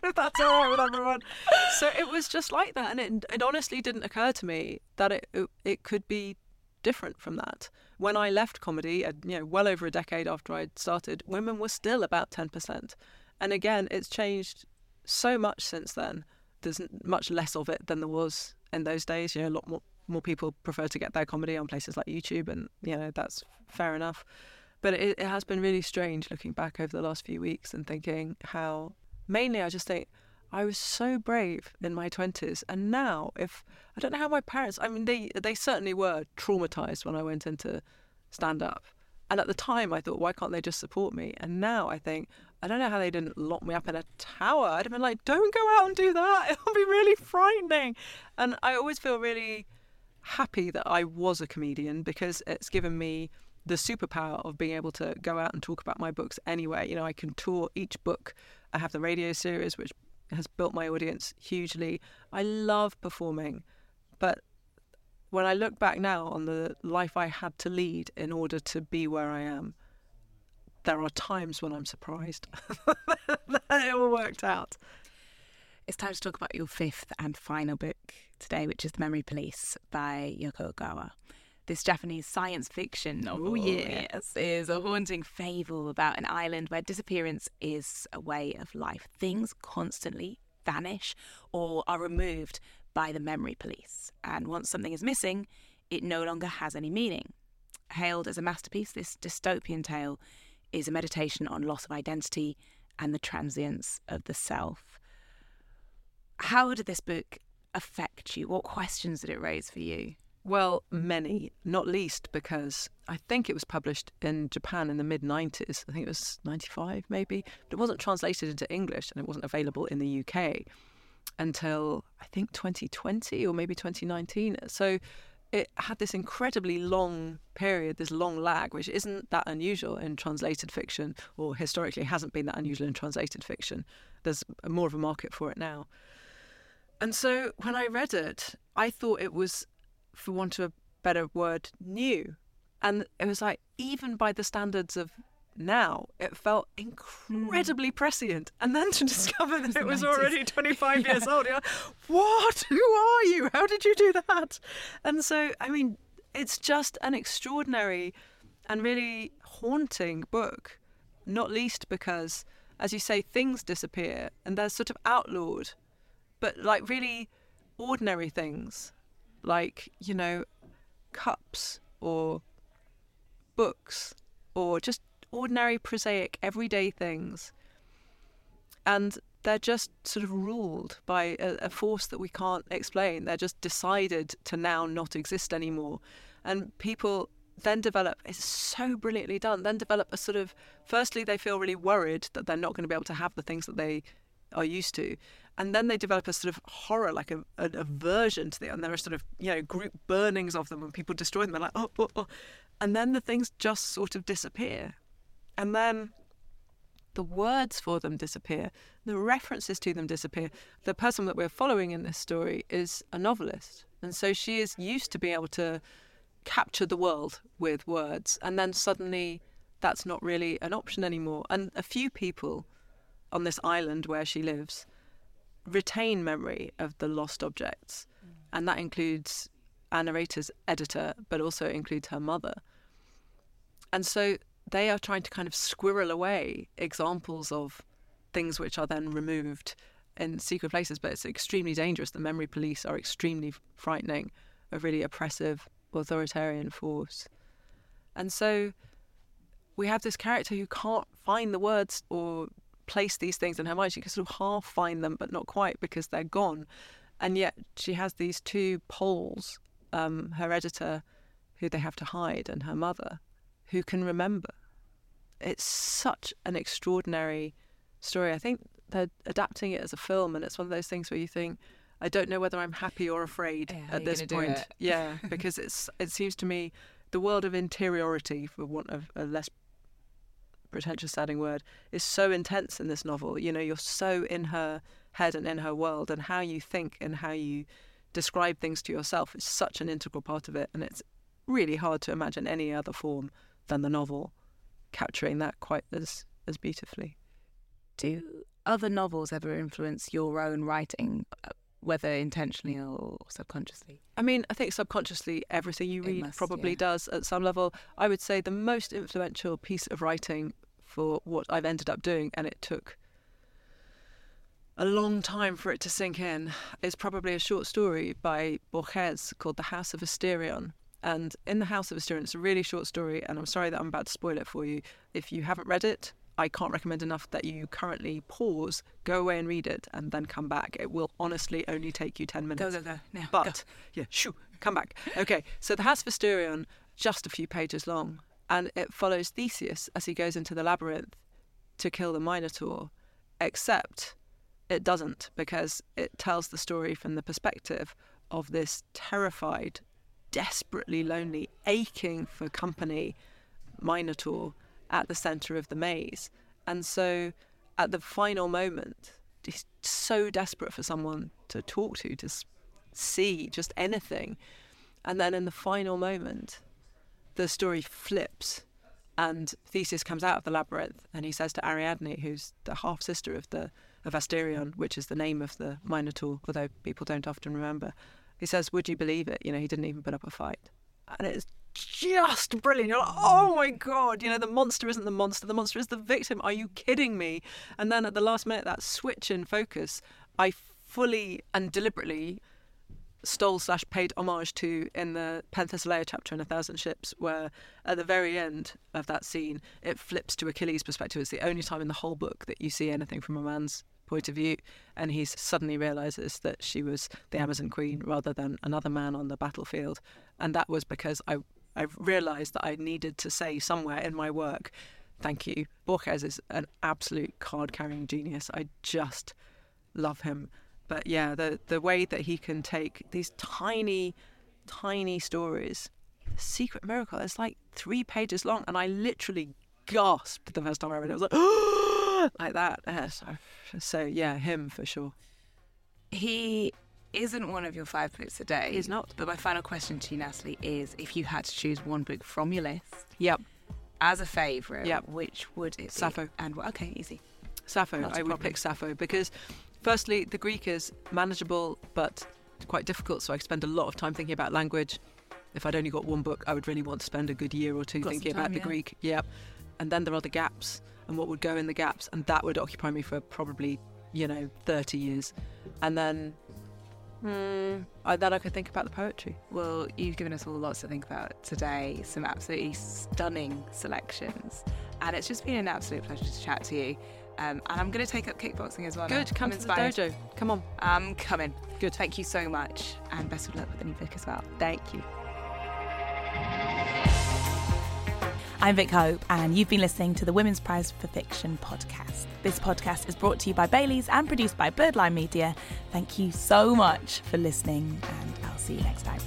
<laughs> if that's all right with everyone. So it was just like that, and it it honestly didn't occur to me that it it, it could be different from that. When I left comedy, you know, well over a decade after I'd started, women were still about ten percent, and again, it's changed so much since then. There's much less of it than there was in those days. You know, a lot more more people prefer to get their comedy on places like YouTube, and you know that's fair enough. But it, it has been really strange looking back over the last few weeks and thinking how mainly I just think I was so brave in my twenties, and now if I don't know how my parents, I mean they they certainly were traumatized when I went into stand up, and at the time I thought why can't they just support me, and now I think I don't know how they didn't lock me up in a tower. I'd have been like, don't go out and do that. <laughs> It'll be really frightening, and I always feel really happy that I was a comedian because it's given me the superpower of being able to go out and talk about my books anywhere. You know, I can tour each book. I have the radio series, which has built my audience hugely. I love performing, but when I look back now on the life I had to lead in order to be where I am, there are times when I'm surprised <laughs> that it all worked out. It's time to talk about your fifth and final book today, which is The Memory Police by Yoko Ogawa. This Japanese science fiction novel, Oh, yeah. yes, is a haunting fable about an island where disappearance is a way of life. Things constantly vanish or are removed by the memory police. And once something is missing, it no longer has any meaning. Hailed as a masterpiece, this dystopian tale is a meditation on loss of identity and the transience of the self. How did this book affect you? What questions did it raise for you? Well, many, not least because I think it was published in Japan in the mid 90s. I think it was 95 maybe, but it wasn't translated into English and it wasn't available in the UK until I think 2020 or maybe 2019. So it had this incredibly long period, this long lag, which isn't that unusual in translated fiction, or historically hasn't been that unusual in translated fiction. There's more of a market for it now. And so when I read it, I thought it was, for want of a better word, new. And it was like, even by the standards of now, it felt incredibly hmm. prescient. And then to <laughs> discover that it was 90s. already <laughs> 25 years old, you're like, what? <laughs> Who are you? How did you do that? And so, I mean, it's just an extraordinary and really haunting book, not least because, as you say, things disappear and they're sort of outlawed, but like really ordinary things, like, you know, cups or books or just ordinary, prosaic, everyday things. And they're just sort of ruled by a, a force that we can't explain. They're just decided to now not exist anymore. And people then develop, it's so brilliantly done, then develop a sort of, firstly, they feel really worried that they're not going to be able to have the things that they are used to. And then they develop a sort of horror, like a, a aversion to the, and there are sort of, you know, group burnings of them and people destroy them. They're like, oh, oh, oh. And then the things just sort of disappear. And then the words for them disappear, the references to them disappear. The person that we're following in this story is a novelist. And so she is used to being able to capture the world with words. And then suddenly that's not really an option anymore. And a few people on this island where she lives retain memory of the lost objects. Mm. And that includes our narrator's editor, but also includes her mother. And so they are trying to kind of squirrel away examples of things which are then removed in secret places, but it's extremely dangerous. The memory police are extremely frightening, a really oppressive, authoritarian force. And so we have this character who can't find the words or place these things in her mind. She can sort of half find them, but not quite because they're gone. And yet she has these two poles um, her editor, who they have to hide, and her mother, who can remember. It's such an extraordinary story. I think they're adapting it as a film, and it's one of those things where you think, I don't know whether I'm happy or afraid Yeah, at this point. Yeah, <laughs> because it's it seems to me the world of interiority, for want of a less pretentious sounding word, is so intense in this novel. You know, you're so in her head and in her world, and how you think and how you describe things to yourself is such an integral part of it, and it's really hard to imagine any other form than the novel capturing that quite as as beautifully. Do other novels ever influence your own writing, whether intentionally or subconsciously? I mean, I think subconsciously everything you read must, probably yeah. does at some level. I would say the most influential piece of writing for what I've ended up doing, and it took a long time for it to sink in, is probably a short story by Borges called The House of Asterion. And in The House of Asterion, it's a really short story, and I'm sorry that I'm about to spoil it for you. If you haven't read it, I can't recommend enough that you currently pause, go away and read it, and then come back. It will honestly only take you 10 minutes. Go, go, go. Now. But go. yeah, shoo, come back. Okay, so the House of Asterion, just a few pages long, and it follows Theseus as he goes into the labyrinth to kill the Minotaur, except it doesn't because it tells the story from the perspective of this terrified, desperately lonely, aching for company Minotaur at the center of the maze. And so at the final moment, he's so desperate for someone to talk to, to see, just anything. And then in the final moment, the story flips and Theseus comes out of the labyrinth and he says to Ariadne, who's the half sister of the of Asterion, which is the name of the Minotaur, although people don't often remember, he says, Would you believe it? You know, he didn't even put up a fight. And it's just brilliant. You're like, oh my god, you know, the monster isn't the monster, the monster is the victim. Are you kidding me? And then at the last minute, that switch in focus, I fully and deliberately stole slash paid homage to in the Penthesilea chapter in A Thousand Ships, where at the very end of that scene, it flips to Achilles' perspective. It's the only time in the whole book that you see anything from a man's point of view, and he suddenly realizes that she was the Amazon queen rather than another man on the battlefield, and that was because I I realized that I needed to say somewhere in my work, thank you. Borges is an absolute card carrying genius. I just love him. But yeah, the the way that he can take these tiny, tiny stories. Secret Miracle is like three pages long, and I literally gasped the first time I read it. I was like, <gasps> like that. Yeah, so, so yeah, him for sure. He isn't one of your five books a day. He's not. But my final question to you, Natalie, is if you had to choose one book from your list Yep, as a favourite, Yep. which would it be? Sappho. And wh- okay, easy. Sappho. Not I would problem. pick Sappho because, firstly, the Greek is manageable but quite difficult, so I spend a lot of time thinking about language. If I'd only got one book, I would really want to spend a good year or two Got thinking time, about the yeah. Greek. Yep. And then there are the gaps and what would go in the gaps, and that would occupy me for probably, you know, 30 years. And then, I, then I could think about the poetry. Well, you've given us all lots to think about today, some absolutely stunning selections. And it's just been an absolute pleasure to chat to you. Um, and I'm going to take up kickboxing as well. now. Good, come I'm to the dojo. Come on. I'm coming. Good. Thank you so much. And best of luck with the new book as well. Thank you. I'm Vick Hope, and you've been listening to the Women's Prize for Fiction podcast. This podcast is brought to you by Baileys and produced by Bird Lime Media. Thank you so much for listening, and I'll see you next time.